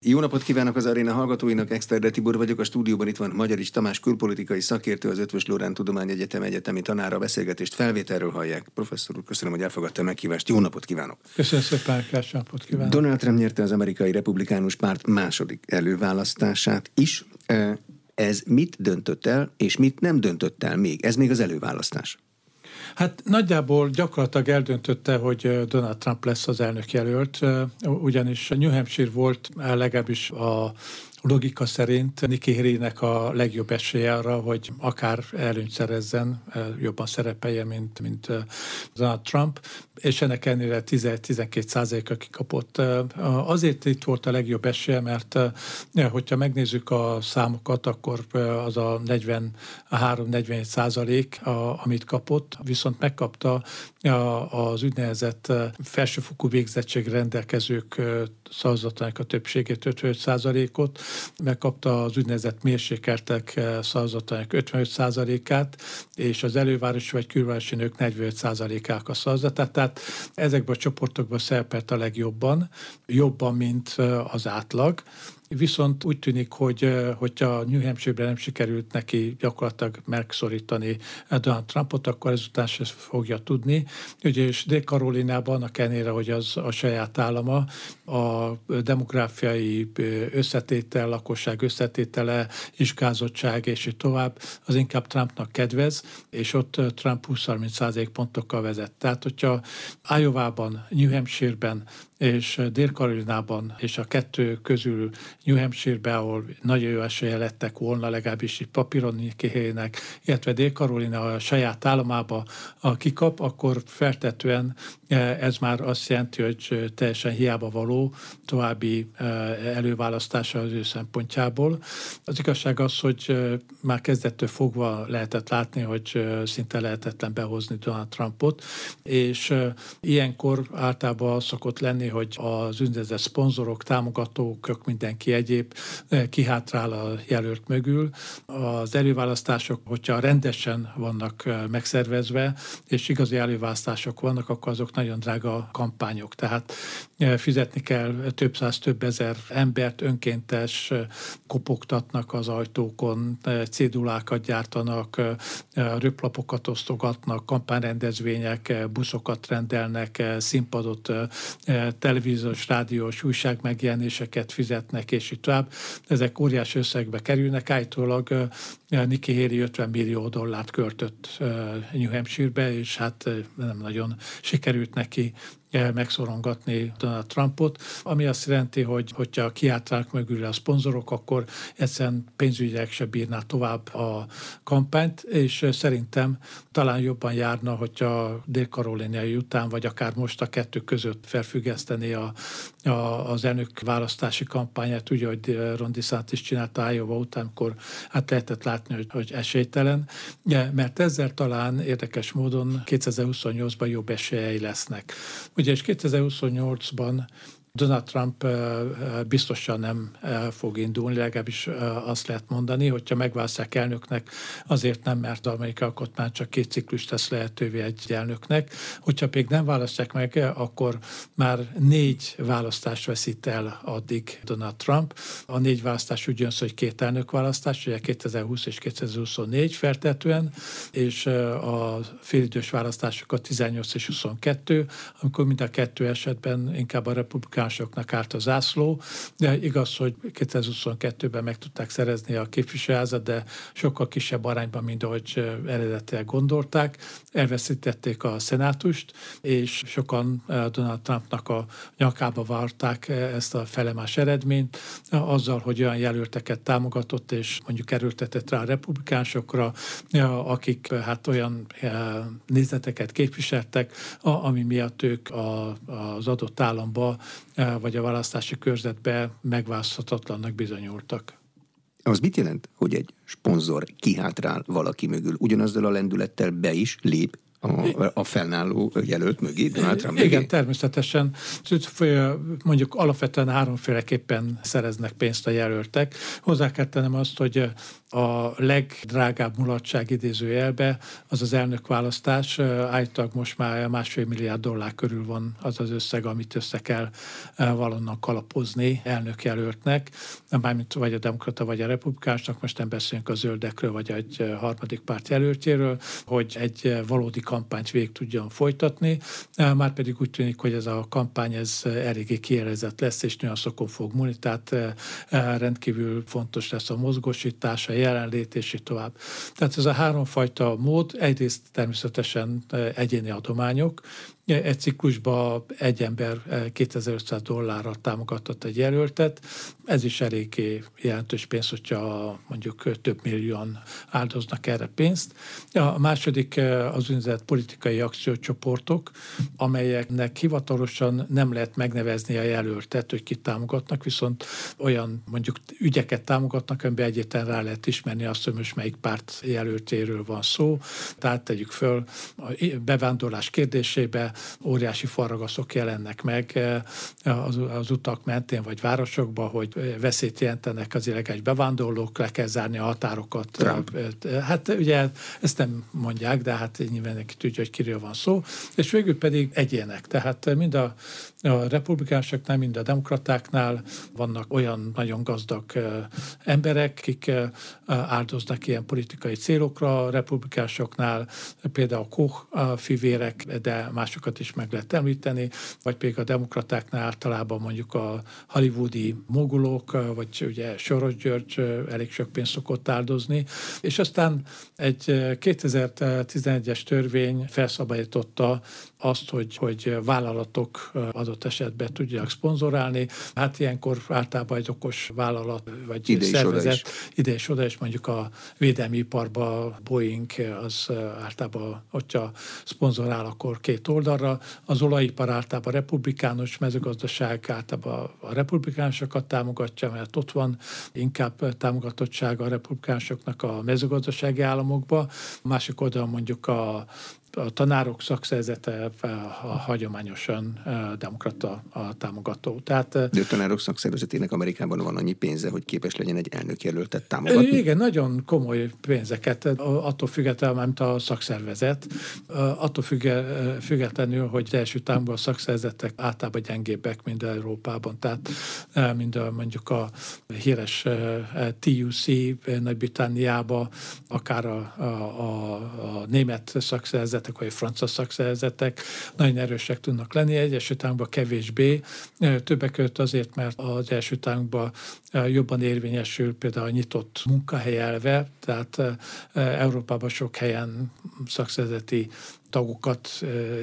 Jó napot kívánok az aréna hallgatóinak, Exterde Tibor vagyok, a stúdióban itt van Magyarics Tamás külpolitikai szakértő, az Ötvös Lórán Tudományegyetem egyetemi tanára beszélgetést felvételről hallják. Professzor úr, köszönöm, hogy elfogadta a meghívást. Jó napot kívánok! Köszönöm szépen, kás napot kívánok! Donald Trump nyerte az amerikai republikánus párt második előválasztását is. Ez mit döntött el, és mit nem döntött el még? Ez még az előválasztás. Hát nagyjából gyakorlatilag eldöntötte, hogy Donald Trump lesz az elnök jelölt, ugyanis New Hampshire volt legalábbis a logika szerint Nikki Haley-nek a legjobb esélye arra, hogy akár előnyt szerezzen, jobban szerepelje, mint, mint Donald Trump, és ennek ennél 10-12 százaléka kikapott. Azért itt volt a legjobb esélye, mert hogyha megnézzük a számokat, akkor az a 43-41 százalék, amit kapott, viszont megkapta az úgynevezett felsőfokú végzettség rendelkezők szavazatának a többségét, 55 százalékot, megkapta az úgynevezett mérsékeltek szavazatának 55 százalékát, és az elővárosi vagy külvárosi nők 45 százalékák a szavazatát, tehát ezekben a csoportokban szerepelt a legjobban, jobban, mint az átlag. Viszont úgy tűnik, hogy hogyha New Hampshire-ben nem sikerült neki gyakorlatilag megszorítani Donald Trumpot, akkor ezután se fogja tudni. Ugye és Dél-Karolinában, a kenére, hogy az a saját állama, a demográfiai összetétel, lakosság összetétele, iskázottság és így tovább, az inkább Trumpnak kedvez, és ott Trump 20-30 százalék pontokkal vezet. Tehát, hogyha Iowa-ban, New Hampshire-ben és Dél-Karolinában, és a kettő közül New Hampshire-be, ahol nagyon jó esélye lettek volna, legalábbis itt papíron kihének, illetve Dél-Karolina a saját államába a kikap, akkor feltetően ez már azt jelenti, hogy teljesen hiába való további előválasztása az ő szempontjából. Az igazság az, hogy már kezdettől fogva lehetett látni, hogy szinte lehetetlen behozni Donald Trumpot, és ilyenkor általában szokott lenni, hogy az ünnezett szponzorok, támogatók, mindenki egyéb kihátrál a jelölt mögül. Az előválasztások, hogyha rendesen vannak megszervezve, és igazi előválasztások vannak, akkor azok nagyon drága kampányok. Tehát fizetni kell több száz, több ezer embert, önkéntes kopogtatnak az ajtókon, cédulákat gyártanak, röplapokat osztogatnak, kampányrendezvények, buszokat rendelnek, színpadot, televíziós, rádiós újság megjelenéseket fizetnek, és így tovább. Ezek óriási összegbe kerülnek. Állítólag Nikki Haley 50 millió dollárt költött New Hampshire-be, és hát nem nagyon sikerült neki megszorongatni Donald Trumpot, ami azt jelenti, hogy hogyha kiáltanak mögül a szponzorok, akkor egyszerűen pénzügyileg se bírná tovább a kampányt, és szerintem talán jobban járna, hogyha dél-karolinai után, vagy akár most a kettő között felfüggeszteni a, a, az elnök választási kampányát, ugye, hogy Ron DeSantis csinálta Iowa után, amikor hát lehetett látni, hogy, hogy esélytelen, mert ezzel talán érdekes módon 2028-ban jobb esélyei lesznek. Ugye és 2028-ban Donald Trump biztosan nem fog indulni, legalábbis azt lehet mondani, hogyha megválasztják elnöknek, azért nem, mert az amerikai alkotmány csak két ciklus tesz lehetővé egy elnöknek. Hogyha még nem választják meg, akkor már négy választást veszít el addig Donald Trump. A négy választás úgy jön hogy két elnök választás, ugye 2020 és 2024 feltetően, és a félidős választásokat 18 és 22, amikor mind a kettő esetben inkább a republikán migránsoknak állt a zászló, de igaz, hogy 2022-ben meg tudták szerezni a képviselőházat, de sokkal kisebb arányban, mint ahogy eredetileg gondolták. Elveszítették a szenátust, és sokan Donald Trumpnak a nyakába várták ezt a felemás eredményt, azzal, hogy olyan jelölteket támogatott, és mondjuk erőltetett rá a republikánsokra, akik hát olyan nézeteket képviseltek, ami miatt ők az adott államba vagy a választási körzetbe megválaszthatatlannak bizonyultak. Az mit jelent, hogy egy sponzor kihátrál valaki mögül? Ugyanazzal a lendülettel be is lép a, a fennálló jelölt mögé, Donald Trump mögé? Igen, természetesen. Mondjuk alapvetően háromféleképpen szereznek pénzt a jelöltek. Hozzá kell tennem azt, hogy a legdrágább mulatság idézőjelbe, az az elnökválasztás. Állítólag most már másfél milliárd dollár körül van az az összeg, amit össze kell valonnan kalapozni elnökjelöltnek, mármint vagy a demokrata, vagy a republikásnak, most nem beszélünk a zöldekről, vagy egy harmadik párt jelöltjéről, hogy egy valódi kampányt végig tudjon folytatni. Már pedig úgy tűnik, hogy ez a kampány ez eléggé kielezett lesz, és szokon fog múlni, tehát rendkívül fontos lesz a mozgósítása, jelenlét, és így tovább. Tehát ez a háromfajta mód, egyrészt természetesen egyéni adományok, egy ciklusban egy ember 2500 dollárra támogatott egy jelöltet. Ez is eléggé jelentős pénz, hogyha mondjuk több millióan áldoznak erre pénzt. A második az úgynevezett politikai akciócsoportok, amelyeknek hivatalosan nem lehet megnevezni a jelöltet, hogy kit támogatnak, viszont olyan mondjuk ügyeket támogatnak, amiben egyetlen rá lehet ismerni azt, hogy most melyik párt jelöltéről van szó. Tehát tegyük föl a bevándorlás kérdésébe óriási farragaszok jelennek meg eh, az, az utak mentén vagy városokba, hogy veszélyt jelentenek az illegális bevándorlók, le kell zárni a határokat. Trump. Eh, eh, hát ugye ezt nem mondják, de hát nyilván neki tudja, hogy kiről van szó. És végül pedig egyének. Tehát mind a, a republikánusoknál, mind a demokratáknál vannak olyan nagyon gazdag emberek, akik áldoznak ilyen politikai célokra, a republikánusoknál például Koch fivérek, de másokat is meg lehet említeni, vagy pedig a demokratáknál általában mondjuk a hollywoodi mogulok, vagy ugye Soros György elég sok pénzt szokott áldozni, és aztán egy 2011-es törvény felszabadította azt, hogy, hogy vállalatok adott esetben tudják szponzorálni. Hát ilyenkor általában egy okos vállalat vagy ide szervezet, is. ide és oda, és mondjuk a védelmi iparban Boeing az általában, hogyha szponzorál, akkor két oldalra. Az olajipar általában republikánus, mezőgazdaság általában a republikánusokat támogatja, mert ott van inkább támogatottsága a republikánusoknak a mezőgazdasági államokba. A másik oldalon mondjuk a a tanárok szakszervezete hagyományosan demokrata a támogató. Tehát, De a tanárok szakszervezetének Amerikában van annyi pénze, hogy képes legyen egy elnökjelöltet támogatni? Igen, nagyon komoly pénzeket, attól függetlenül, mint a szakszervezet, attól függetlenül, hogy első támogató a szakszervezetek általában gyengébbek, mint Európában. Tehát mind a, mondjuk a híres TUC Nagy-Britanniában, akár a, a, a, a német szakszervezet szakszervezetek, vagy francia szakszervezetek nagyon erősek tudnak lenni, Egyesült Államokban kevésbé, többek között azért, mert az első tánkban jobban érvényesül például a nyitott munkahely elve, tehát Európában sok helyen szakszervezeti tagokat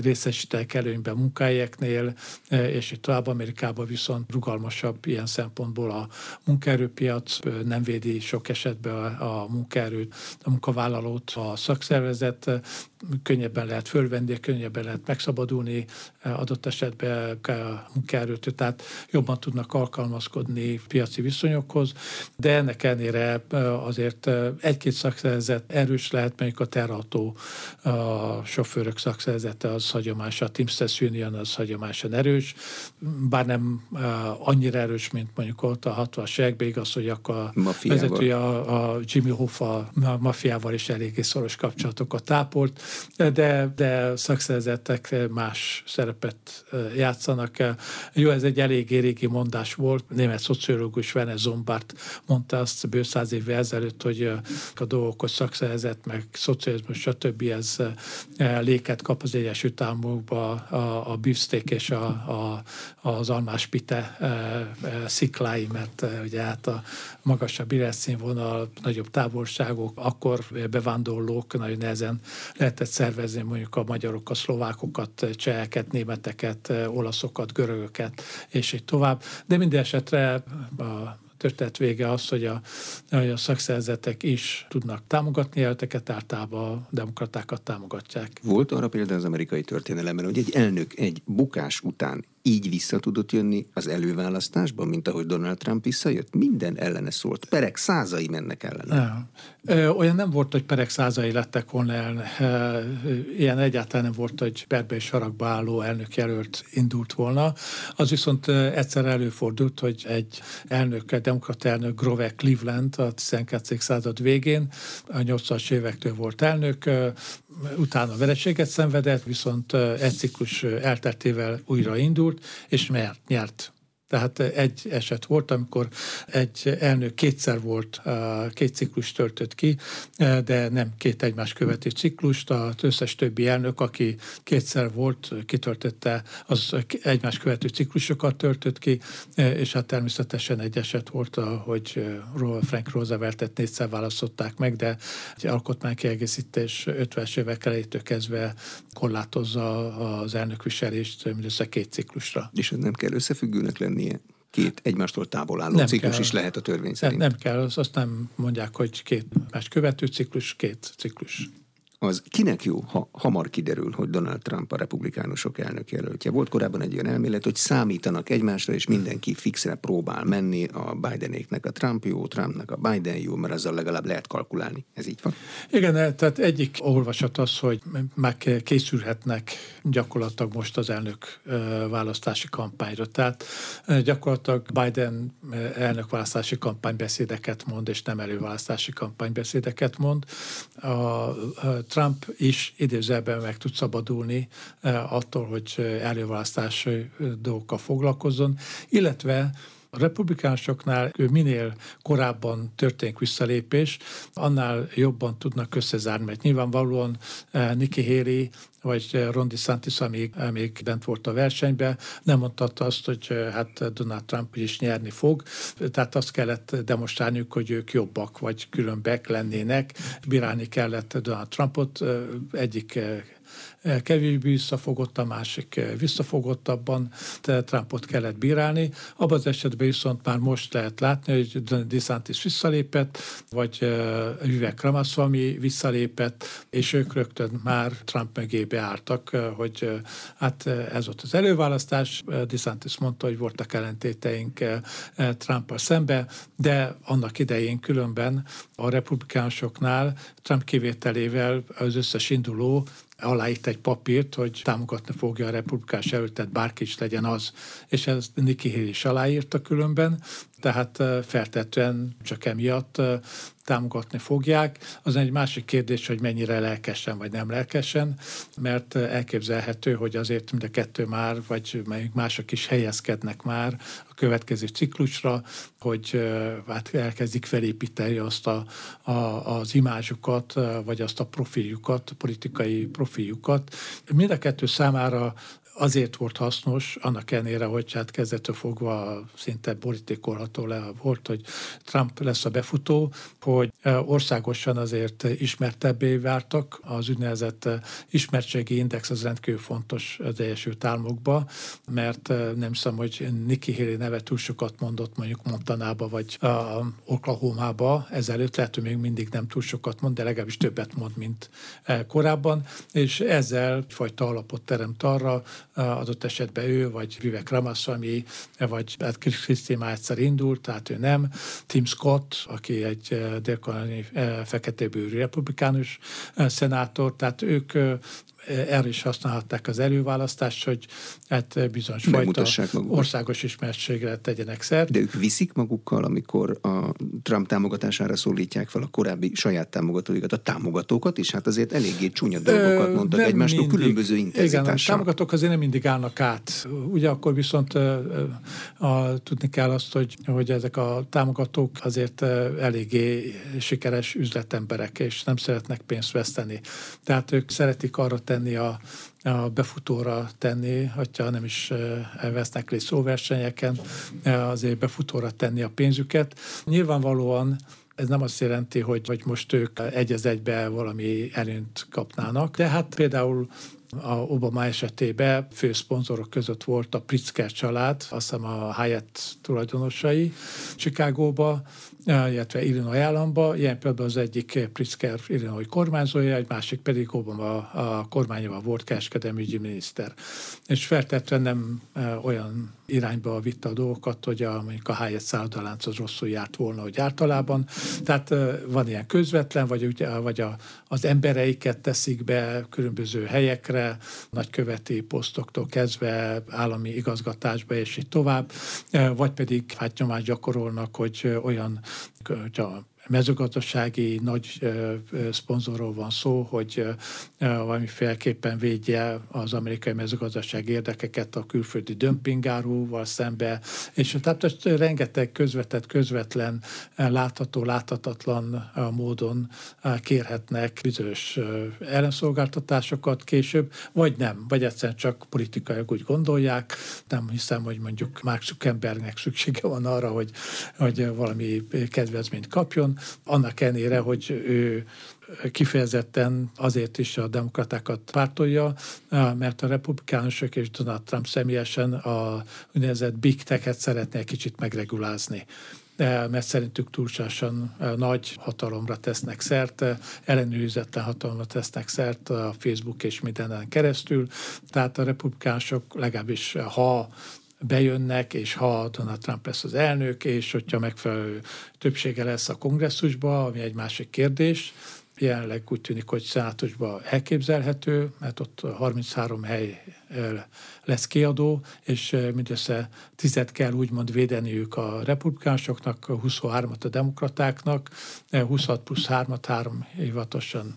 részesítek előnyben munkahelyeknél, és itt tovább Amerikában viszont rugalmasabb ilyen szempontból a munkaerőpiac, nem védi sok esetben a munkaerőt, a munkavállalót, a szakszervezet, könnyebben lehet fölvenni, könnyebben lehet megszabadulni adott esetben a munkaerőt, tehát jobban tudnak alkalmazkodni piaci viszonyokhoz, de ennek ellenére azért egy-két szakszervezet erős lehet, mondjuk a terrató a sofőrök szakszervezete az hagyományosan, a Teamsters Union az hagyományosan erős, bár nem annyira erős, mint mondjuk ott a 60-as években, igaz, hogy akkor a vezetője a, a Jimmy Hoffa a mafiával is eléggé szoros kapcsolatokat tápolt, de, de szakszervezetek más szerepet játszanak. Jó, ez egy elég régi mondás volt. Német szociológus Vene Zombart mondta azt bő száz évvel ezelőtt, hogy a dolgokhoz szakszervezet, meg szocializmus, stb. ez léket kap az Egyesült Államokba a, a beefsteak és a, a, az almás pite sziklái, mert ugye hát a magasabb életszínvonal, nagyobb távolságok, akkor bevándorlók nagyon nehezen lehetett szervezni mondjuk a magyarok, a szlovákokat, cseheket, németeket, olaszokat, görögöket, és így tovább. De minden esetre a történet vége az, hogy a, hogy a szakszerzetek is tudnak támogatni jelölteket, általában a demokratákat támogatják. Volt arra például az amerikai történelemben, hogy egy elnök egy bukás után így vissza tudott jönni az előválasztásban, mint ahogy Donald Trump visszajött? Minden ellene szólt. Perek százai mennek ellene. Nem. Olyan nem volt, hogy perek százai lettek volna el. Ilyen egyáltalán nem volt, hogy perbe és haragba álló elnök jelölt indult volna. Az viszont egyszer előfordult, hogy egy elnök, demokrat elnök Grover Cleveland a 12. század végén, a 80-as évektől volt elnök, utána vereséget szenvedett, viszont egy ciklus elteltével újra indult, és mert nyert tehát egy eset volt, amikor egy elnök kétszer volt, két ciklus töltött ki, de nem két egymás követő ciklust. Az összes többi elnök, aki kétszer volt, kitöltötte, az egymás követő ciklusokat töltött ki, és hát természetesen egy eset volt, hogy Frank Rooseveltet négyszer választották meg, de egy alkotmánykiegészítés 50-es évek elejétől kezdve korlátozza az elnökviselést mindössze két ciklusra. És nem kell összefüggőnek lenni lennie. Két egymástól távol álló nem ciklus kell. is lehet a törvény szerint. Nem, nem kell, azt nem mondják, hogy két más követő ciklus, két ciklus az kinek jó, ha hamar kiderül, hogy Donald Trump a republikánusok elnök jelöltje. Volt korábban egy olyan elmélet, hogy számítanak egymásra, és mindenki fixre próbál menni a Bidenéknek a Trump jó, Trumpnak a Biden jó, mert azzal legalább lehet kalkulálni. Ez így van? Igen, tehát egyik olvasat az, hogy meg készülhetnek gyakorlatilag most az elnök választási kampányra. Tehát gyakorlatilag Biden elnök választási kampánybeszédeket mond, és nem előválasztási kampánybeszédeket mond. A Trump is idézőben meg tud szabadulni eh, attól, hogy eh, előválasztási dolgokkal foglalkozzon, illetve a republikánusoknál minél korábban történik visszalépés, annál jobban tudnak összezárni, mert nyilvánvalóan eh, Nikki Haley vagy Ron DeSantis, amíg, amíg bent volt a versenyben, nem mondhatta azt, hogy hát Donald Trump is nyerni fog, tehát azt kellett demonstrálniuk, hogy ők jobbak, vagy különbek lennének, bírálni kellett Donald Trumpot, egyik kevésbé visszafogott, a másik visszafogottabban Trumpot kellett bírálni. Abban az esetben viszont már most lehet látni, hogy DeSantis visszalépett, vagy Vivek Ramaswamy visszalépett, és ők rögtön már Trump mögé beálltak, hogy hát ez volt az előválasztás. DeSantis mondta, hogy voltak ellentéteink Trumpal szembe, de annak idején különben a republikánusoknál Trump kivételével az összes induló aláírt egy papírt, hogy támogatni fogja a republikás előttet, bárki is legyen az, és ez Nikki Haley is aláírta különben, tehát feltetően csak emiatt támogatni fogják. Az egy másik kérdés, hogy mennyire lelkesen vagy nem lelkesen, mert elképzelhető, hogy azért mind a kettő már, vagy mások is helyezkednek már a következő ciklusra, hogy hát elkezdik felépíteni azt a, a, az imázsukat, vagy azt a profiljukat, politikai profiljukat. Mind a kettő számára azért volt hasznos, annak ellenére, hogy hát kezdetől fogva szinte borítékolható le volt, hogy Trump lesz a befutó, hogy e, országosan azért ismertebbé váltak. Az úgynevezett e, ismertségi index az rendkívül fontos az Egyesült Államokban, mert e, nem hiszem, hogy Nikki Haley neve túl sokat mondott mondjuk Montanába vagy Oklahoma-ba ezelőtt, lehet, hogy még mindig nem túl sokat mond, de legalábbis többet mond, mint korábban, és ezzel egyfajta alapot teremt arra, adott esetben ő, vagy Vivek Ramaswamy, vagy hát Krisztina egyszer indult, tehát ő nem. Tim Scott, aki egy eh, délkoloni eh, feketébőrű republikánus eh, szenátor, tehát ők erre is használhatták az előválasztást, hogy hát bizonyos fajta országos ismertségre tegyenek szert. De ők viszik magukkal, amikor a Trump támogatására szólítják fel a korábbi saját támogatóikat, a támogatókat is, hát azért eléggé csúnya dolgokat mondtak nem egymásnak mindig. különböző intenzitással. Igen, a támogatók azért nem mindig állnak át. Ugye akkor viszont a, a, tudni kell azt, hogy, hogy ezek a támogatók azért eléggé sikeres üzletemberek, és nem szeretnek pénzt veszteni. Tehát ők szeretik arra tenni, tenni a, a befutóra tenni, hogyha nem is vesznek részt szóversenyeken, azért befutóra tenni a pénzüket. Nyilvánvalóan ez nem azt jelenti, hogy, hogy most ők egy az egybe valami előnyt kapnának, de hát például A Obama esetében fő szponzorok között volt a Pritzker család, azt hiszem a Hyatt tulajdonosai Chicagóba, illetve Illinois államba. Ilyen például az egyik Pritzker Illinois kormányzója, egy másik pedig Obama a kormányával volt kereskedelmi ügyi miniszter. És feltétlenül nem olyan irányba vitte a dolgokat, hogy a, mondjuk a Hyatt szállodalánc az rosszul járt volna, hogy általában. Tehát van ilyen közvetlen, vagy, ugye, vagy a, az embereiket teszik be különböző helyekre, nagyköveti posztoktól kezdve állami igazgatásba, és így tovább, vagy pedig hát nyomást gyakorolnak, hogy olyan hogyha mezőgazdasági nagy szponzorról van szó, hogy valamiféleképpen védje az amerikai mezőgazdasági érdekeket a külföldi dömpingárúval szembe, és tehát rengeteg közvetett, közvetlen, látható, láthatatlan módon kérhetnek bizonyos ellenszolgáltatásokat később, vagy nem, vagy egyszerűen csak politikaiak úgy gondolják. Nem hiszem, hogy mondjuk Mark Zuckerbergnek szüksége van arra, hogy, hogy valami kedvezményt kapjon, annak ellenére, hogy ő kifejezetten azért is a demokratákat pártolja, mert a republikánusok és Donald Trump személyesen a úgynevezett big tech-et szeretné kicsit megregulázni mert szerintük túlságosan nagy hatalomra tesznek szert, ellenőrizetlen hatalomra tesznek szert a Facebook és mindenen keresztül. Tehát a republikánusok legalábbis ha bejönnek, és ha Donald Trump lesz az elnök, és hogyha megfelelő többsége lesz a kongresszusba, ami egy másik kérdés, jelenleg úgy tűnik, hogy szenátusban elképzelhető, mert ott 33 hely lesz kiadó, és mindössze tizet kell úgymond védeniük a republikánusoknak, 23-at a demokratáknak, 26 plusz 3-at, három hivatosan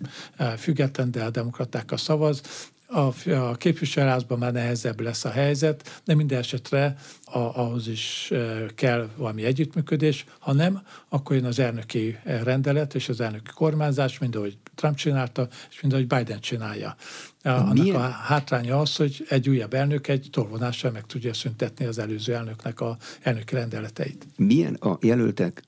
független, de a demokratákkal szavaz, a, a képviselőházban már nehezebb lesz a helyzet, de minden esetre a, ahhoz is e, kell valami együttműködés. Ha nem, akkor jön az elnöki rendelet és az elnöki kormányzás, mind ahogy Trump csinálta, és mind ahogy Biden csinálja. Annak Milyen? a hátránya az, hogy egy újabb elnök egy tolvonással meg tudja szüntetni az előző elnöknek a elnöki rendeleteit. Milyen a jelöltek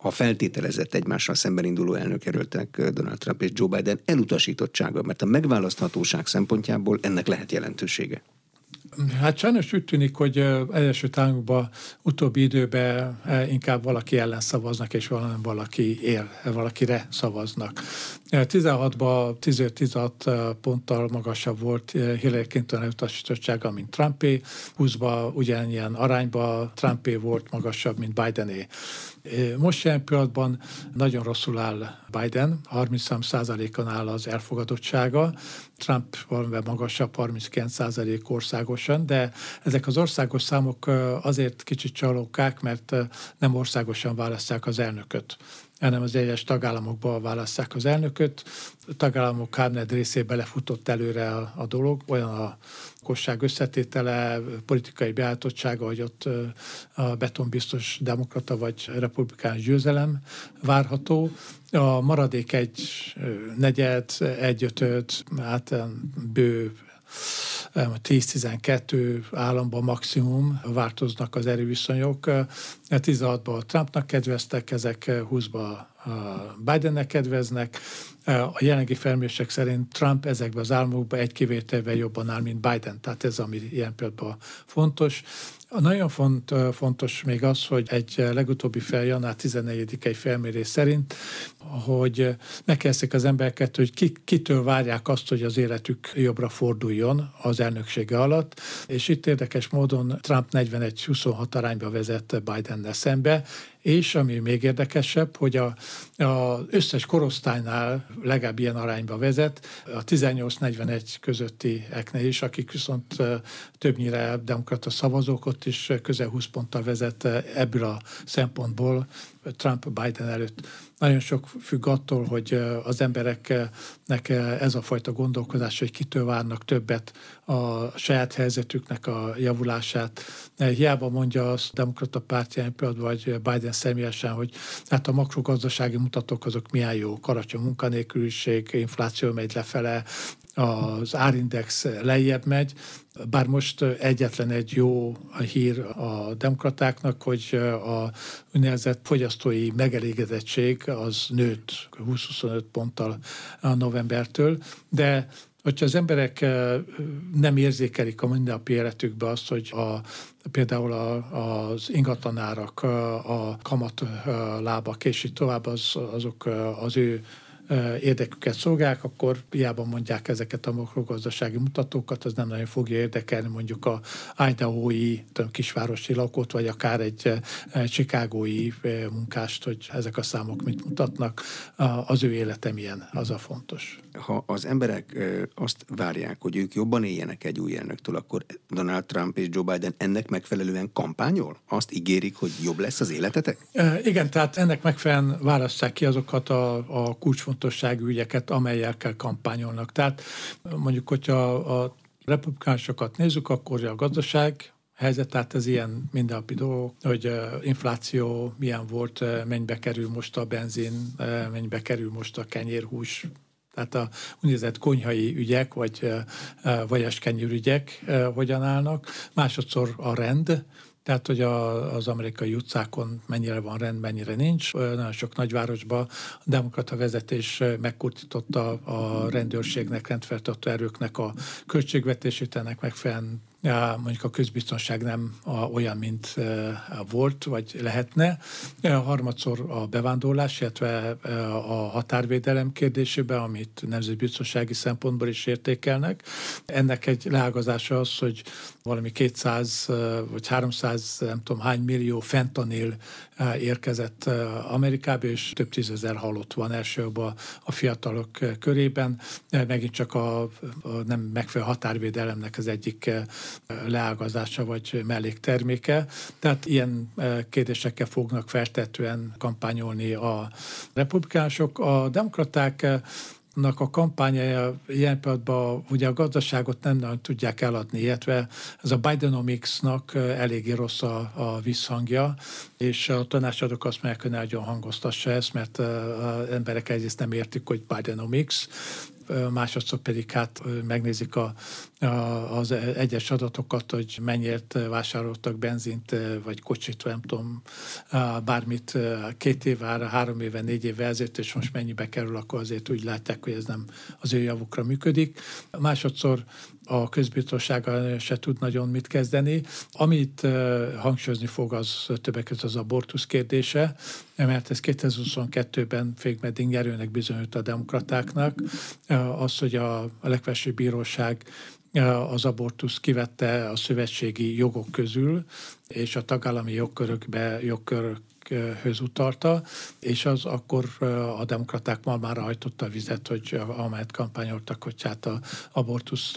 a feltételezett egymással szemben induló elnökerőltek Donald Trump és Joe Biden elutasítottsága, mert a megválaszthatóság szempontjából ennek lehet jelentősége. Hát sajnos úgy tűnik, hogy Egyesült Államokban utóbbi időben inkább valaki ellen szavaznak, és valaki ér, valakire szavaznak. 16-ban 15-16 ponttal magasabb volt Hillary Clinton elutasítottsága, mint Trumpé, 20-ban ugyanilyen arányban Trumpé volt magasabb, mint Bidené. Most jelen pillanatban nagyon rosszul áll Biden, 33%-on áll az elfogadottsága, Trump valamivel magasabb, 39% országosan, de ezek az országos számok azért kicsit csalókák, mert nem országosan választják az elnököt hanem az egyes tagállamokban választják az elnököt. A tagállamok hármed részébe lefutott előre a, a dolog, olyan a lakosság összetétele, politikai beállítottsága, hogy ott a betonbiztos demokrata vagy republikánus győzelem várható. A maradék egy negyed, egy ötöt, hát bő 10-12 államban maximum változnak az erőviszonyok. 16-ban Trumpnak kedveztek, ezek 20-ban Bidennek kedveznek. A jelenlegi felmérések szerint Trump ezekben az államokban egy kivételvel jobban áll, mint Biden. Tehát ez, ami ilyen például fontos. Nagyon font, fontos még az, hogy egy legutóbbi fel, január 14-i felmérés szerint, hogy megkezdték az embereket, hogy ki, kitől várják azt, hogy az életük jobbra forduljon az elnöksége alatt, és itt érdekes módon Trump 41-26 arányba vezet Bidennel szembe, és ami még érdekesebb, hogy a, a összes korosztálynál legalább ilyen arányba vezet, a 18-41 közötti eknél is, akik viszont többnyire demokrata szavazók, ott is közel 20 ponttal vezet ebből a szempontból Trump-Biden előtt. Nagyon sok függ attól, hogy az embereknek ez a fajta gondolkodás, hogy kitől várnak többet a saját helyzetüknek a javulását. Hiába mondja azt demokrata pártján például, vagy Biden személyesen, hogy hát a makrogazdasági mutatók azok milyen jó, karacsony munkanélküliség, infláció megy lefele, az árindex lejjebb megy, bár most egyetlen egy jó hír a demokratáknak, hogy a úgynevezett fogyasztói megelégedettség az nőtt 20-25 ponttal a novembertől, de Hogyha az emberek nem érzékelik a mindennapi életükbe azt, hogy a, például a, az ingatlanárak, a kamat lábak és így tovább, az, azok az ő érdeküket szolgálják, akkor hiába mondják ezeket a makrogazdasági mutatókat, az nem nagyon fogja érdekelni mondjuk a Idaho-i kisvárosi lakót, vagy akár egy chicagói munkást, hogy ezek a számok mit mutatnak. Az ő élete milyen, az a fontos. Ha az emberek azt várják, hogy ők jobban éljenek egy új elnöktől, akkor Donald Trump és Joe Biden ennek megfelelően kampányol? Azt ígérik, hogy jobb lesz az életetek? Igen, tehát ennek megfelelően választják ki azokat a, a kulcsfontosságú fontosságú ügyeket, amelyekkel kampányolnak. Tehát mondjuk, hogyha a republikánusokat nézzük, akkor a gazdaság helyzet, tehát ez ilyen mindennapi dolog, hogy infláció milyen volt, mennyibe kerül most a benzin, mennyibe kerül most a kenyérhús, tehát a úgynevezett konyhai ügyek, vagy vajas kenyérügyek hogyan állnak. Másodszor a rend, tehát, hogy a, az amerikai utcákon mennyire van rend, mennyire nincs. Nagyon sok nagyvárosban a demokrata vezetés megkurtította a rendőrségnek, rendfeltartó erőknek a költségvetését, ennek megfelelően mondjuk a közbiztonság nem olyan, mint volt, vagy lehetne. Harmadszor a bevándorlás, illetve a határvédelem kérdésében, amit nemzetbiztonsági szempontból is értékelnek. Ennek egy leágazása az, hogy valami 200 vagy 300, nem tudom hány millió fentanil érkezett Amerikába, és több tízezer halott van elsőbb a fiatalok körében. Megint csak a, a nem megfelelő határvédelemnek az egyik leágazása vagy mellékterméke. Tehát ilyen kérdésekkel fognak feltetően kampányolni a republikánusok. A demokraták a kampányája ilyen pillanatban ugye a gazdaságot nem nagyon tudják eladni, illetve ez a Bidenomics-nak eléggé rossz a, a visszhangja, és a tanácsadók azt mondják, hogy nagyon hangoztassa ezt, mert az emberek egyrészt nem értik, hogy Bidenomics, másodszor pedig hát megnézik a, az egyes adatokat, hogy mennyiért vásároltak benzint, vagy kocsit, nem tudom, bármit két éve, három éve, négy éve ezért, és most mennyibe kerül, akkor azért úgy látják, hogy ez nem az ő javukra működik. Másodszor a közbiztonsággal se tud nagyon mit kezdeni. Amit hangsúlyozni fog, az többek között az abortusz kérdése, mert ez 2022-ben fékmeddig nyerőnek bizonyult a demokratáknak. Az, hogy a legfelsőbb bíróság az abortusz kivette a szövetségi jogok közül, és a tagállami jogkörökbe, jogkörök utalta, és az akkor a demokraták ma már hajtotta a vizet, hogy amelyet kampányoltak, hogy hát a abortusz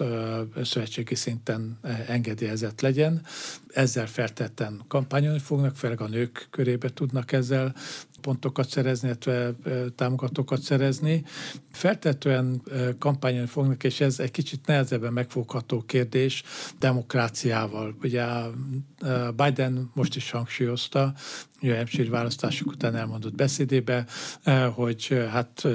szövetségi szinten engedélyezett legyen. Ezzel feltetten kampányolni fognak, főleg a nők körébe tudnak ezzel pontokat szerezni, illetve támogatókat szerezni. Feltetően kampányolni fognak, és ez egy kicsit nehezebben megfogható kérdés demokráciával. Ugye Biden most is hangsúlyozta, New Hampshire választások után elmondott beszédébe, hogy hát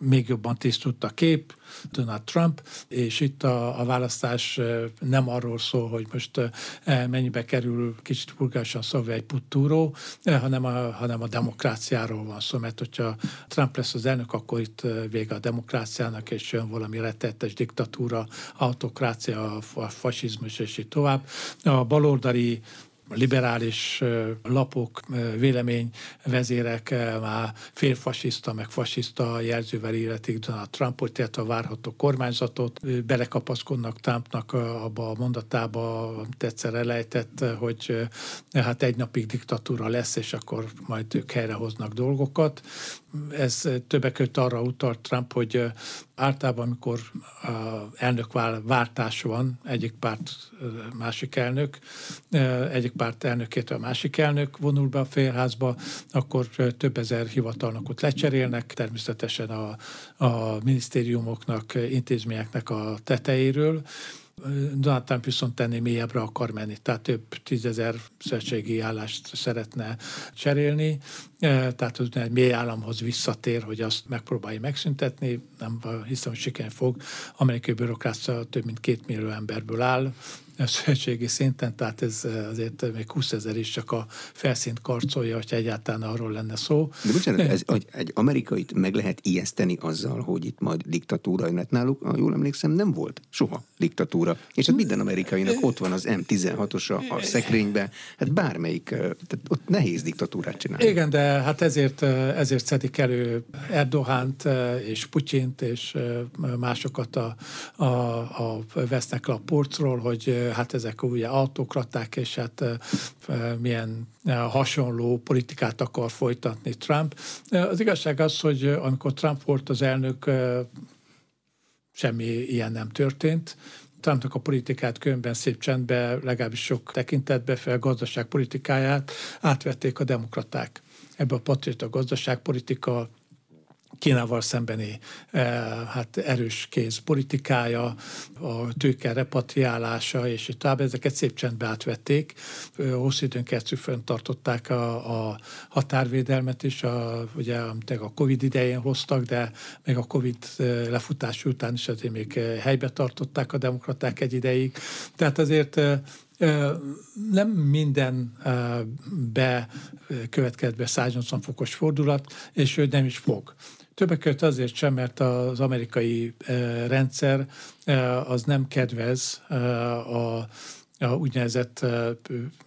még jobban tisztult a kép, Donald Trump, és itt a, a választás nem arról szól, hogy most mennyibe kerül kicsit vulgárisan szólva egy puttúró, hanem a, hanem a demokráciáról van szó, mert hogyha Trump lesz az elnök, akkor itt vége a demokráciának, és jön valami rettetes diktatúra, autokrácia, a fasizmus, és így tovább. A baloldali liberális lapok, véleményvezérek már félfasiszta, meg fasiszta jelzővel illetik Donald Trumpot, tehát a várható kormányzatot, belekapaszkodnak Trumpnak abba a mondatába, amit egyszer elejtett, hogy hát egy napig diktatúra lesz, és akkor majd ők helyrehoznak dolgokat. Ez többek között arra utalt Trump, hogy általában, amikor elnök váltás van, egyik párt, másik elnök, egyik párt elnökétől a másik elnök vonul be a félházba, akkor több ezer hivatalnokot lecserélnek, természetesen a, a minisztériumoknak, intézményeknek a tetejéről, Donald Trump viszont ennél mélyebbre akar menni, tehát több tízezer szövetségi állást szeretne cserélni, e, tehát az egy mély államhoz visszatér, hogy azt megpróbálja megszüntetni, nem hiszem, hogy sikerül fog. Amerikai bürokrácia több mint két millió emberből áll, szövetségi szinten, tehát ez azért még 20 ezer is csak a felszínt karcolja, hogyha egyáltalán arról lenne szó. De bocsánat, ez, hogy egy amerikait meg lehet ijeszteni azzal, hogy itt majd diktatúra, mert náluk, ha jól emlékszem, nem volt soha diktatúra. És hát minden amerikainak ott van az M16-os a, szekrénybe, hát bármelyik, tehát ott nehéz diktatúrát csinálni. Igen, de hát ezért, ezért szedik elő Erdogánt és Putyint és másokat a, a, a vesznek le a porcról, hogy hát ezek ugye autokraták, és hát milyen hasonló politikát akar folytatni Trump. Az igazság az, hogy amikor Trump volt az elnök, semmi ilyen nem történt. Trumpnak a politikát különben szép csendben, legalábbis sok tekintetbe fel gazdaságpolitikáját átvették a demokraták. Ebbe a patriota gazdaságpolitika Kínával szembeni eh, hát erős kéz politikája, a tőke repatriálása, és tovább ezeket szép csendbe átvették. Hosszú időn keresztül fenntartották a, a határvédelmet is, a, ugye amit a Covid idején hoztak, de még a Covid lefutás után is azért még helybe tartották a demokraták egy ideig. Tehát azért nem minden bekövetkezett be 180 fokos fordulat, és ő nem is fog. Többek között azért sem, mert az amerikai rendszer az nem kedvez a a úgynevezett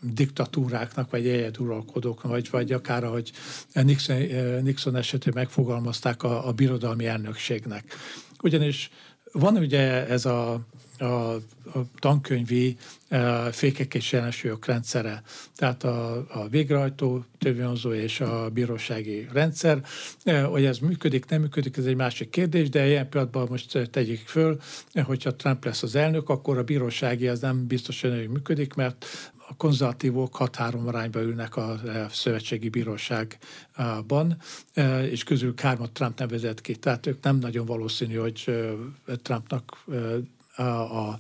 diktatúráknak, vagy egyeduralkodóknak, vagy, vagy akár, ahogy Nixon, Nixon esetében megfogalmazták a, a birodalmi elnökségnek. Ugyanis van ugye ez a a, a tankönyvi a fékek és jelensúlyok rendszere, tehát a, a végrehajtó, törvényhozó és a bírósági rendszer. Hogy ez működik, nem működik, ez egy másik kérdés, de ilyen pillanatban most tegyük föl, hogyha Trump lesz az elnök, akkor a bírósági az nem biztos, hogy működik, mert a konzervatívok 6-3 arányba ülnek a szövetségi bíróságban, és közül kármat Trump nevezett ki. Tehát ők nem nagyon valószínű, hogy Trumpnak a, a,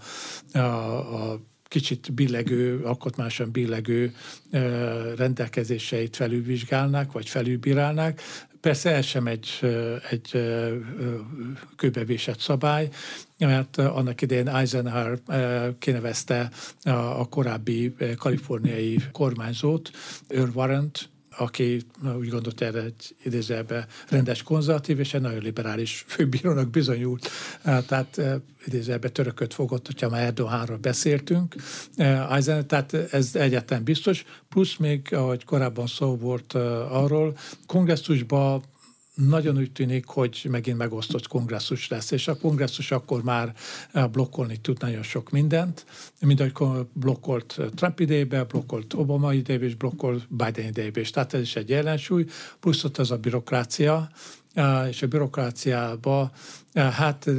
a, a kicsit billegő, alkotmásosan billegő rendelkezéseit felülvizsgálnák, vagy felülbírálnák. Persze ez sem egy, egy kőbevésett szabály, mert annak idején Eisenhower kinevezte a korábbi kaliforniai kormányzót, Earl Warrant, aki úgy gondolt erre egy idézőjelben rendes konzervatív, és egy nagyon liberális főbírónak bizonyult. Tehát idézőjelben törököt fogott, hogyha már Erdoganról beszéltünk. Eisenhower, tehát ez egyetlen biztos. Plusz még, ahogy korábban szó volt arról, kongresszusban nagyon úgy tűnik, hogy megint megosztott kongresszus lesz, és a kongresszus akkor már eh, blokkolni tud nagyon sok mindent, mint ahogy blokkolt Trump idejében, blokkolt Obama idejében, és blokkolt Biden idejében. Tehát ez is egy ellensúly, plusz ott az a bürokrácia, és a bürokráciában hát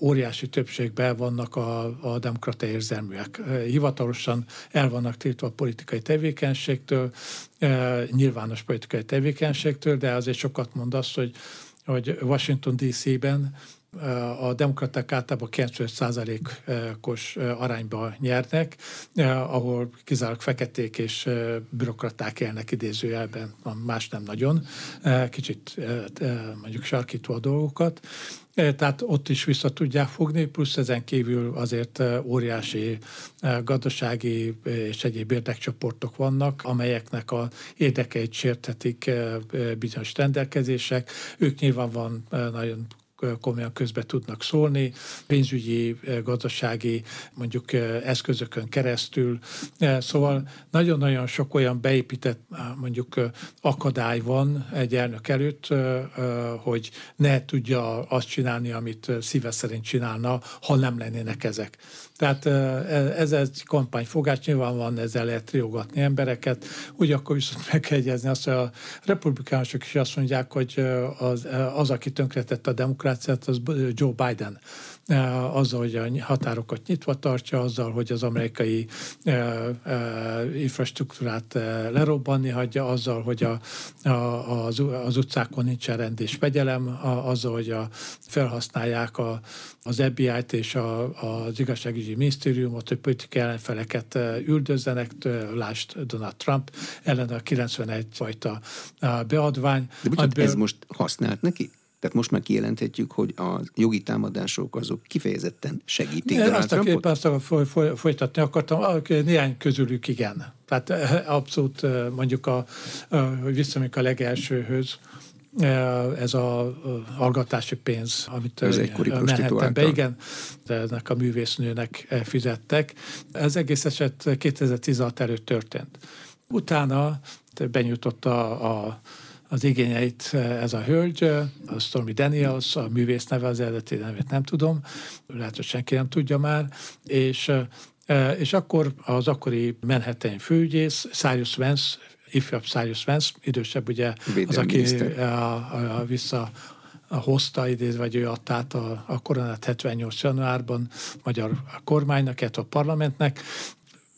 óriási többségben vannak a, a demokrata érzelműek. Hivatalosan el vannak tiltva a politikai tevékenységtől, nyilvános politikai tevékenységtől, de azért sokat mond azt, hogy, hogy Washington DC-ben a demokraták általában 95%-os arányba nyernek, ahol kizárólag feketék és bürokraták élnek idézőjelben, más nem nagyon, kicsit mondjuk sarkítva a dolgokat. Tehát ott is vissza tudják fogni, plusz ezen kívül azért óriási gazdasági és egyéb érdekcsoportok vannak, amelyeknek a érdekeit sérthetik bizonyos rendelkezések. Ők nyilván van nagyon komolyan közbe tudnak szólni, pénzügyi, gazdasági mondjuk eszközökön keresztül. Szóval nagyon-nagyon sok olyan beépített mondjuk akadály van egy elnök előtt, hogy ne tudja azt csinálni, amit szíve szerint csinálna, ha nem lennének ezek. Tehát ez egy kampányfogás, nyilván van, ezzel lehet riogatni embereket, akkor viszont meg kell egyezni azt, hogy a republikánusok is azt mondják, hogy az, az aki tönkretette a demokráciát, az Joe Biden azzal, hogy a határokat nyitva tartja, azzal, hogy az amerikai infrastruktúrát lerobbanni hagyja, azzal, hogy a, a, az, az utcákon nincsen rend és fegyelem, azzal, hogy a, felhasználják a, az FBI-t és a, az igazságügyi minisztériumot, hogy politikai ellenfeleket üldözzenek, lást Donald Trump ellen a 91 fajta beadvány. De bocsánat, amiből... ez most használt neki? Tehát most már kijelenthetjük, hogy a jogi támadások azok kifejezetten segítik Donald azt Trumpot? Azt a foly, foly, folytatni akartam, néhány közülük igen. Tehát abszolút mondjuk, a, hogy visszamegyünk a legelsőhöz, ez a hallgatási pénz, amit ez egykori be, igen, de ennek a művésznőnek fizettek. Ez egész eset 2016 előtt történt. Utána benyújtotta a az igényeit ez a hölgy, a Stormy Daniels, a művész neve, az eredeti nevét nem tudom, lehet, hogy senki nem tudja már, és és akkor az akkori Manhattan főügyész, Cyrus Vance ifjabb Cyrus Vance, idősebb ugye az, aki a, a, a vissza hozta, idéz, vagy ő adta át a, a koronát 78. januárban magyar kormánynak, a parlamentnek,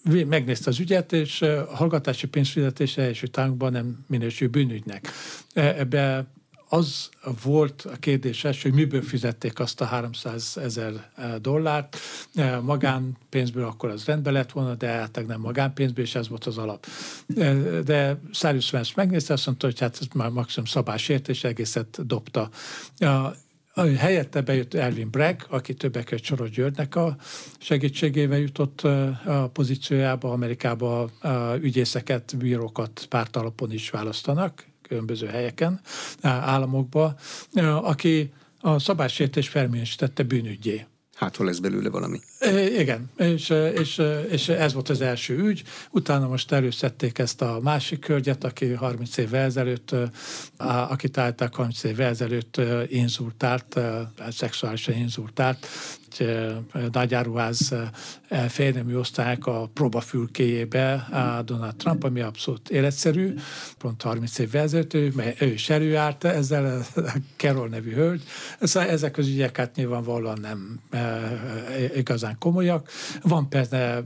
megnézte az ügyet, és a hallgatási pénzfizetése első tánkban nem minősül bűnügynek. E, ebbe az volt a kérdéses, hogy miből fizették azt a 300 ezer dollárt. Eh, magánpénzből akkor az rendben lett volna, de hát nem magánpénzből, és ez volt az alap. Eh, de Cyrus Vance megnézte, azt mondta, hogy hát ez már maximum szabásértés, egészet dobta. Helyette bejött Elvin Bragg, aki többek között Soros Györgynek a segítségével jutott a pozíciójába. Amerikába ügyészeket, bírókat pártalapon is választanak, különböző helyeken, államokba, aki a szabálysértés felminősítette bűnügyé. Hát, hol lesz belőle valami. É, igen, és, és, és ez volt az első ügy. Utána most előszedték ezt a másik körgyet, aki 30 évvel ezelőtt, akit állták 30 évvel ezelőtt inzultált, szexuálisan inzultált, egy nagyáruház félnemű osztályok a próbafülkéjébe a Donald Trump, ami abszolút életszerű, pont 30 évvel ezelőtt, ő, ő is előállt ezzel a Carol nevű hölgy. Szóval ezek az ügyek hát nyilvánvalóan nem igazán komolyak. Van persze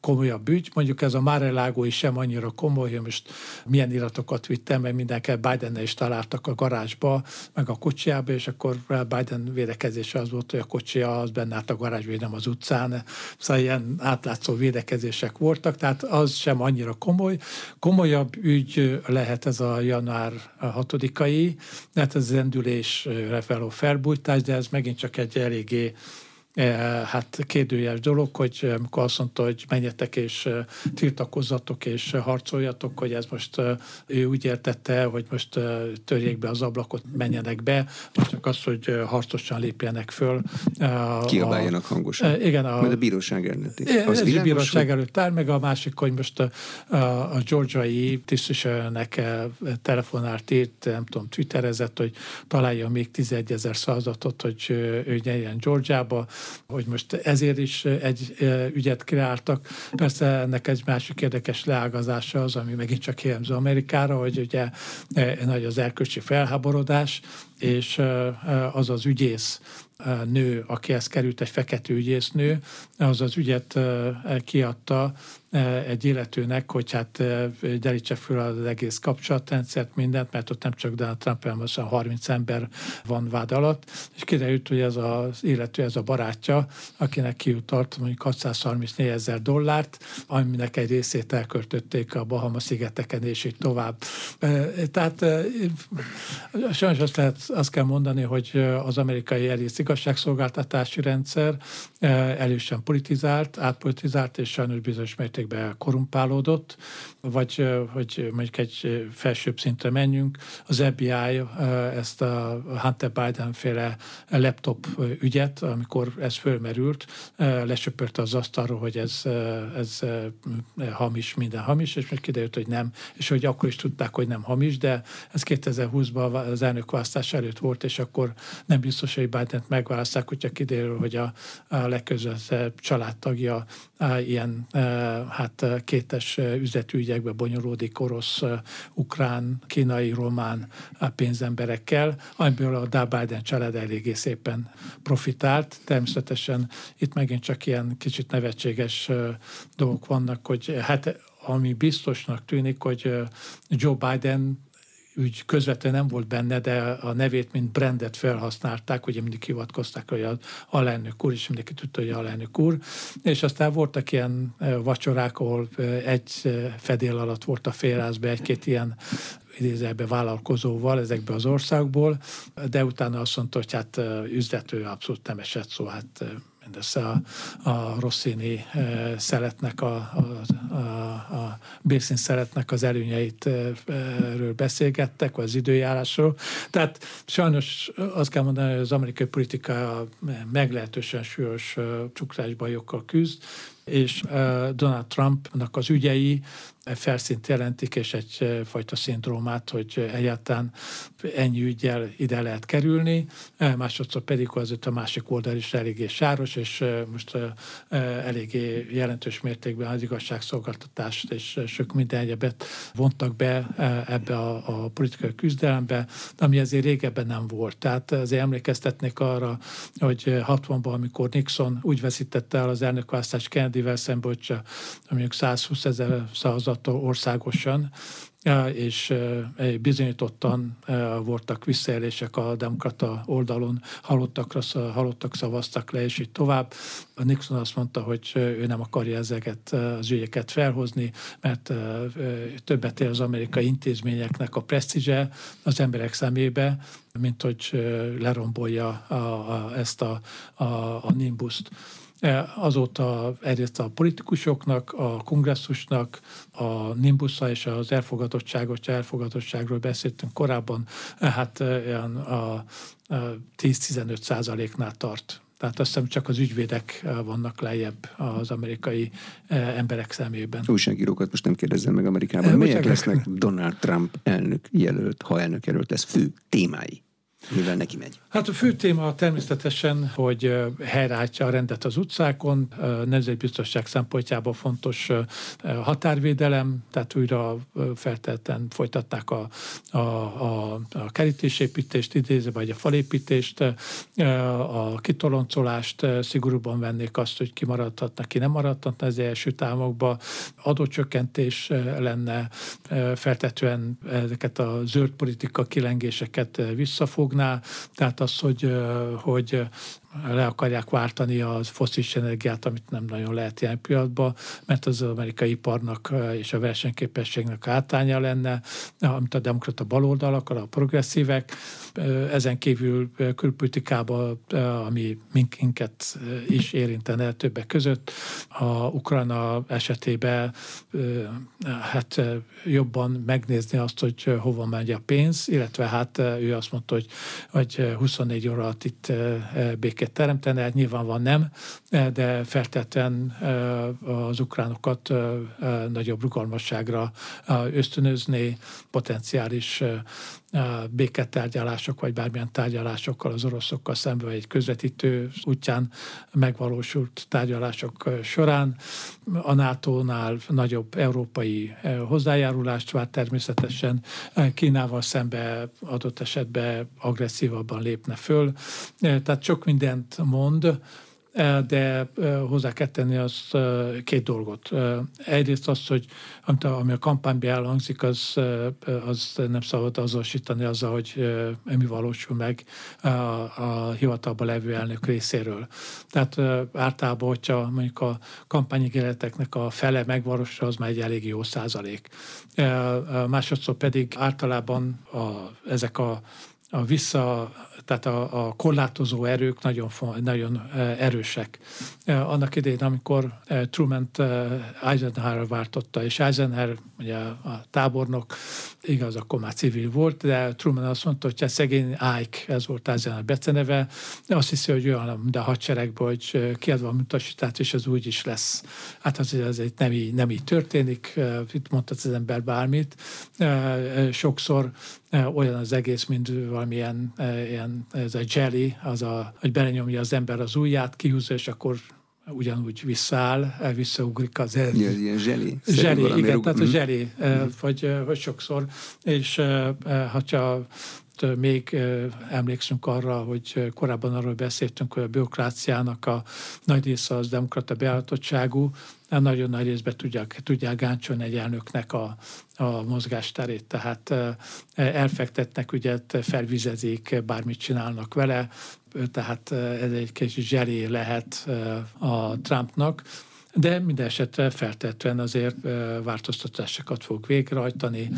komolyabb ügy, mondjuk ez a Márelágó is sem annyira komoly, hogy most milyen iratokat vittem, mert mindenki biden is találtak a garázsba, meg a kocsiába, és akkor Biden védekezése az volt, hogy a kocsia az benne állt a garázsba, nem az utcán. Szóval ilyen átlátszó védekezések voltak, tehát az sem annyira komoly. Komolyabb ügy lehet ez a január 6-ai, tehát ez az endülésre feló felbújtás, de ez megint csak egy eléggé hát kérdőjes dolog, hogy eh, amikor azt mondta, hogy menjetek és eh, tiltakozzatok és harcoljatok, hogy ez most ő úgy értette, hogy most törjék be az ablakot, menjenek be, csak az, hogy harcosan lépjenek föl. Kiabáljanak hangosan. Igen. A, Majd a bíróság előtt. Az ez a bíróság előtt áll, meg a másik, hogy most a, a, a georgiai tisztviselőnek telefonált, írt, nem tudom, twitterezett, hogy találja még 11 ezer szavazatot, hogy ő nyerjen Georgiába, hogy most ezért is egy ügyet kreáltak. Persze ennek egy másik érdekes leágazása az, ami megint csak jellemző Amerikára, hogy ugye nagy az erkölcsi felháborodás, és az az ügyész nő, akihez került egy fekető ügyésznő, az az ügyet kiadta egy illetőnek, hogy hát derítse föl az egész kapcsolatrendszert, mindent, mert ott nem csak Donald Trump, hanem 30 ember van vád alatt, és kiderült, hogy ez az illető, ez a barátja, akinek kiutalt mondjuk 634 ezer dollárt, aminek egy részét elköltötték a Bahama szigeteken, és így tovább. Tehát sajnos azt, lehet, azt kell mondani, hogy az amerikai egész igazságszolgáltatási rendszer elősen politizált, átpolitizált, és sajnos bizonyos mértékben mértékben korumpálódott, vagy hogy mondjuk egy felsőbb szintre menjünk. Az FBI ezt a Hunter Biden féle laptop ügyet, amikor ez fölmerült, lesöpörte az asztalról, hogy ez, ez hamis, minden hamis, és most kiderült, hogy nem, és hogy akkor is tudták, hogy nem hamis, de ez 2020-ban az elnökválasztás előtt volt, és akkor nem biztos, hogy Biden-t megválaszták, hogyha kiderül, hogy a, a legközvetebb családtagja ilyen hát kétes üzletű ügyekbe bonyolódik orosz, ukrán, kínai, román pénzemberekkel, amiből a Dá család eléggé szépen profitált. Természetesen itt megint csak ilyen kicsit nevetséges dolgok vannak, hogy hát ami biztosnak tűnik, hogy Joe Biden ügy közvetlenül nem volt benne, de a nevét, mint brandet felhasználták, ugye mindig hivatkozták, hogy az alelnök úr, és mindenki tudta, hogy alelnök úr, és aztán voltak ilyen vacsorák, ahol egy fedél alatt volt a félrázban egy-két ilyen idézelbe vállalkozóval ezekbe az országból, de utána azt mondta, hogy hát üzlető abszolút nem esett szó, hát mindössze a, a Rossini szeletnek, a, a, a, a szeletnek az előnyeit ről beszélgettek, vagy az időjárásról. Tehát sajnos azt kell mondani, hogy az amerikai politika meglehetősen súlyos csukrásbajokkal küzd, és Donald Trumpnak az ügyei felszínt jelentik, és egyfajta szindrómát, hogy egyáltalán ennyi ügyel ide lehet kerülni, másodszor pedig azért a másik oldal is eléggé sáros, és most eléggé jelentős mértékben az igazságszolgáltatást és sok minden egyebet vontak be ebbe a, a politikai küzdelembe, ami azért régebben nem volt. Tehát azért emlékeztetnék arra, hogy 60-ban, amikor Nixon úgy veszítette el az elnökválasztást Kennedyvel szemben, hogy mondjuk 120 ezer szavazat tapasztalata országosan, és bizonyítottan voltak visszaélések a demokrata oldalon, halottakra, halottak szavaztak le, és így tovább. A Nixon azt mondta, hogy ő nem akarja ezeket az ügyeket felhozni, mert többet ér az amerikai intézményeknek a presztízse az emberek szemébe, mint hogy lerombolja a, a, ezt a, a, a nimbuszt. E, azóta egyrészt a politikusoknak, a kongresszusnak, a nimbusza és az elfogadottságos elfogadottságról beszéltünk korábban, e, hát e, olyan a 10-15 százaléknál tart. Tehát azt hiszem csak az ügyvédek vannak lejjebb az amerikai emberek szemében. Újságírókat most nem kérdezzem meg Amerikában. Melyek lesznek Donald Trump elnök jelölt, ha elnök jelölt lesz fő témái? Mivel neki megy? Hát a fő téma természetesen, hogy helyreállítja a rendet az utcákon, nemzetbiztonság szempontjából fontos határvédelem, tehát újra feltétlenül folytatták a, a, a, a kerítésépítést, idézve, vagy a falépítést, a kitoloncolást, szigorúban vennék azt, hogy ki maradhatna, ki nem maradhatna az első támokba, adócsökkentés lenne, feltetően ezeket a zöld politika kilengéseket visszafog, fognál, tehát az, hogy, hogy le akarják váltani a foszilis energiát, amit nem nagyon lehet ilyen pillanatban, mert az amerikai iparnak és a versenyképességnek átánya lenne, amit a demokrata baloldalak, a progresszívek. Ezen kívül külpolitikában, ami minket is érintene többek között, a Ukrajna esetében hát jobban megnézni azt, hogy hova megy a pénz, illetve hát ő azt mondta, hogy, hogy 24 óra itt békés békét teremteni, hát nyilvánvalóan nem, de feltétlenül az ukránokat nagyobb rugalmasságra ösztönözni, potenciális béketárgyalások, vagy bármilyen tárgyalásokkal az oroszokkal szemben, egy közvetítő útján megvalósult tárgyalások során. A NATO-nál nagyobb európai hozzájárulást vár természetesen, Kínával szembe adott esetben agresszívabban lépne föl. Tehát sok mindent mond, de hozzá kell tenni az két dolgot. Egyrészt az, hogy ami a kampányban elhangzik, az, az nem szabad azonosítani azzal, hogy mi valósul meg a, a hivatalban levő elnök részéről. Tehát általában, hogyha mondjuk a kampányigéleteknek a fele megvalósul, az már egy elég jó százalék. Másodszor pedig általában a, ezek a a vissza, tehát a, a korlátozó erők nagyon, nagyon erősek. Annak idején, amikor Truman Eisenhower váltotta, és Eisenhower, ugye a tábornok, igaz, akkor már civil volt, de Truman azt mondta, hogy a szegény Ike, ez volt Eisenhower beceneve, azt hiszi, hogy olyan, de a hadseregből, hogy kiadva a mutasítást, és az úgy is lesz. Hát az, ez egy nem így, nem így történik, itt mondta az ember bármit. Sokszor olyan az egész, mint valamilyen ilyen, ez a jelly, az a, hogy belenyomja az ember az ujját, kihúzza, és akkor ugyanúgy visszaáll, visszaugrik az el. Ja, ilyen zseli. Zseli, igen, rug... tehát a zseli, mm. vagy, vagy sokszor, és ha csak még emlékszünk arra, hogy korábban arról beszéltünk, hogy a bürokráciának a nagy része az demokrata beállítottságú, nagyon nagy részben tudják, tudják gáncsolni egy elnöknek a, a mozgásterét, tehát elfektetnek ügyet, felvizezik, bármit csinálnak vele, tehát ez egy kicsit zseri lehet a Trumpnak. De minden esetre feltétlenül azért változtatásokat fog végrehajtani,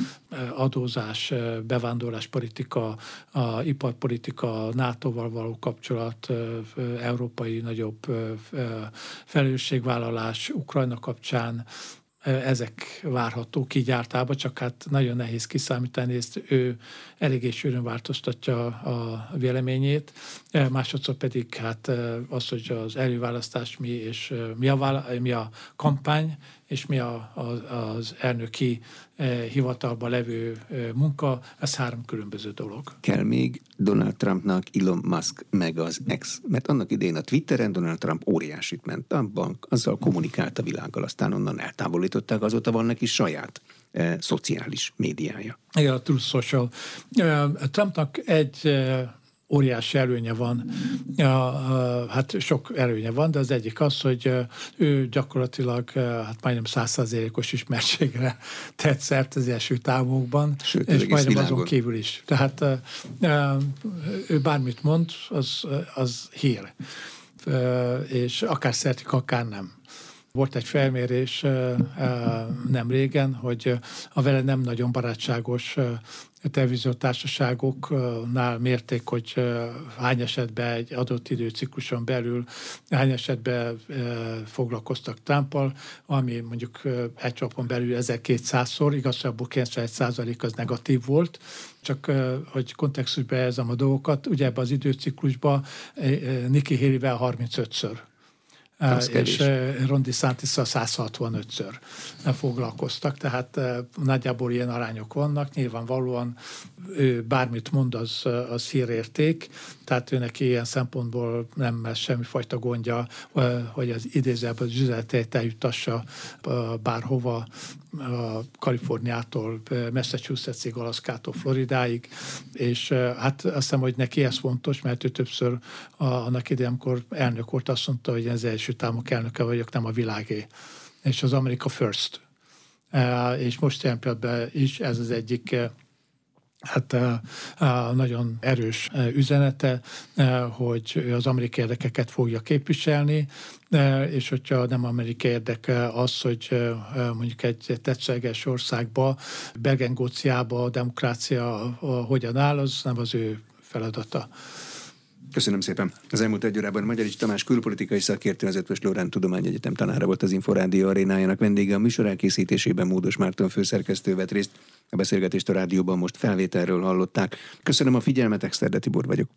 adózás, bevándorláspolitika, a iparpolitika, NATO-val való kapcsolat, európai nagyobb felelősségvállalás Ukrajna kapcsán, ezek várhatók így általában, csak hát nagyon nehéz kiszámítani, ezt ő eléggé sűrűn változtatja a véleményét. Másodszor pedig hát az, hogy az előválasztás mi, és mi a, mi a kampány, és mi a, a, az elnöki eh, hivatalban levő eh, munka, ez három különböző dolog. Kell még Donald Trumpnak Elon Musk meg az ex, mert annak idején a Twitteren Donald Trump óriásit ment, a bank azzal kommunikált a világgal, aztán onnan eltávolították, azóta van neki saját eh, szociális médiája. Igen, a Truth Social. Eh, Trumpnak egy óriási előnye van, hát sok előnye van, de az egyik az, hogy ő gyakorlatilag hát majdnem százszázalékos ismertségre tett szert az első távokban, Sőt, és majdnem világon. azon kívül is. Tehát ő bármit mond, az, az hír. És akár szeretik, akár nem. Volt egy felmérés nem régen, hogy a vele nem nagyon barátságos televíziótársaságoknál mérték, hogy hány esetben egy adott időcikluson belül hány esetben foglalkoztak Trumpal, ami mondjuk egy csapon belül 1200-szor, igazából 91% az negatív volt, csak hogy kontextusba ezem a dolgokat, ugye ebben az időciklusban Nikki Haley-vel 35-ször az és Rondi Santis 165-ször foglalkoztak, tehát nagyjából ilyen arányok vannak. Nyilvánvalóan ő bármit mond, az, az hírérték, tehát őnek ilyen szempontból nem lesz semmifajta gondja, hogy az idézőben az üzenetét eljutassa bárhova, a Kaliforniától Massachusettsig, Alaszkától Floridáig, és hát azt hiszem, hogy neki ez fontos, mert ő többször annak idején, amikor elnök volt, azt mondta, hogy ez Egyesült Államok elnöke vagyok, nem a világé. És az Amerika First. És most ilyen is ez az egyik hát nagyon erős üzenete, hogy az amerikai érdekeket fogja képviselni, és hogyha nem amerikai érdeke az, hogy mondjuk egy tetszeges országba, Bergengóciába a demokrácia hogyan áll, az nem az ő feladata. Köszönöm szépen. Az elmúlt egy órában Magyarics Tamás külpolitikai szakértő, az Ötvös Lórán Tudományegyetem tanára volt az Inforádió arénájának vendége. A műsor elkészítésében Módos Márton főszerkesztő vett részt. A beszélgetést a rádióban most felvételről hallották. Köszönöm a figyelmet, Exterde Tibor vagyok.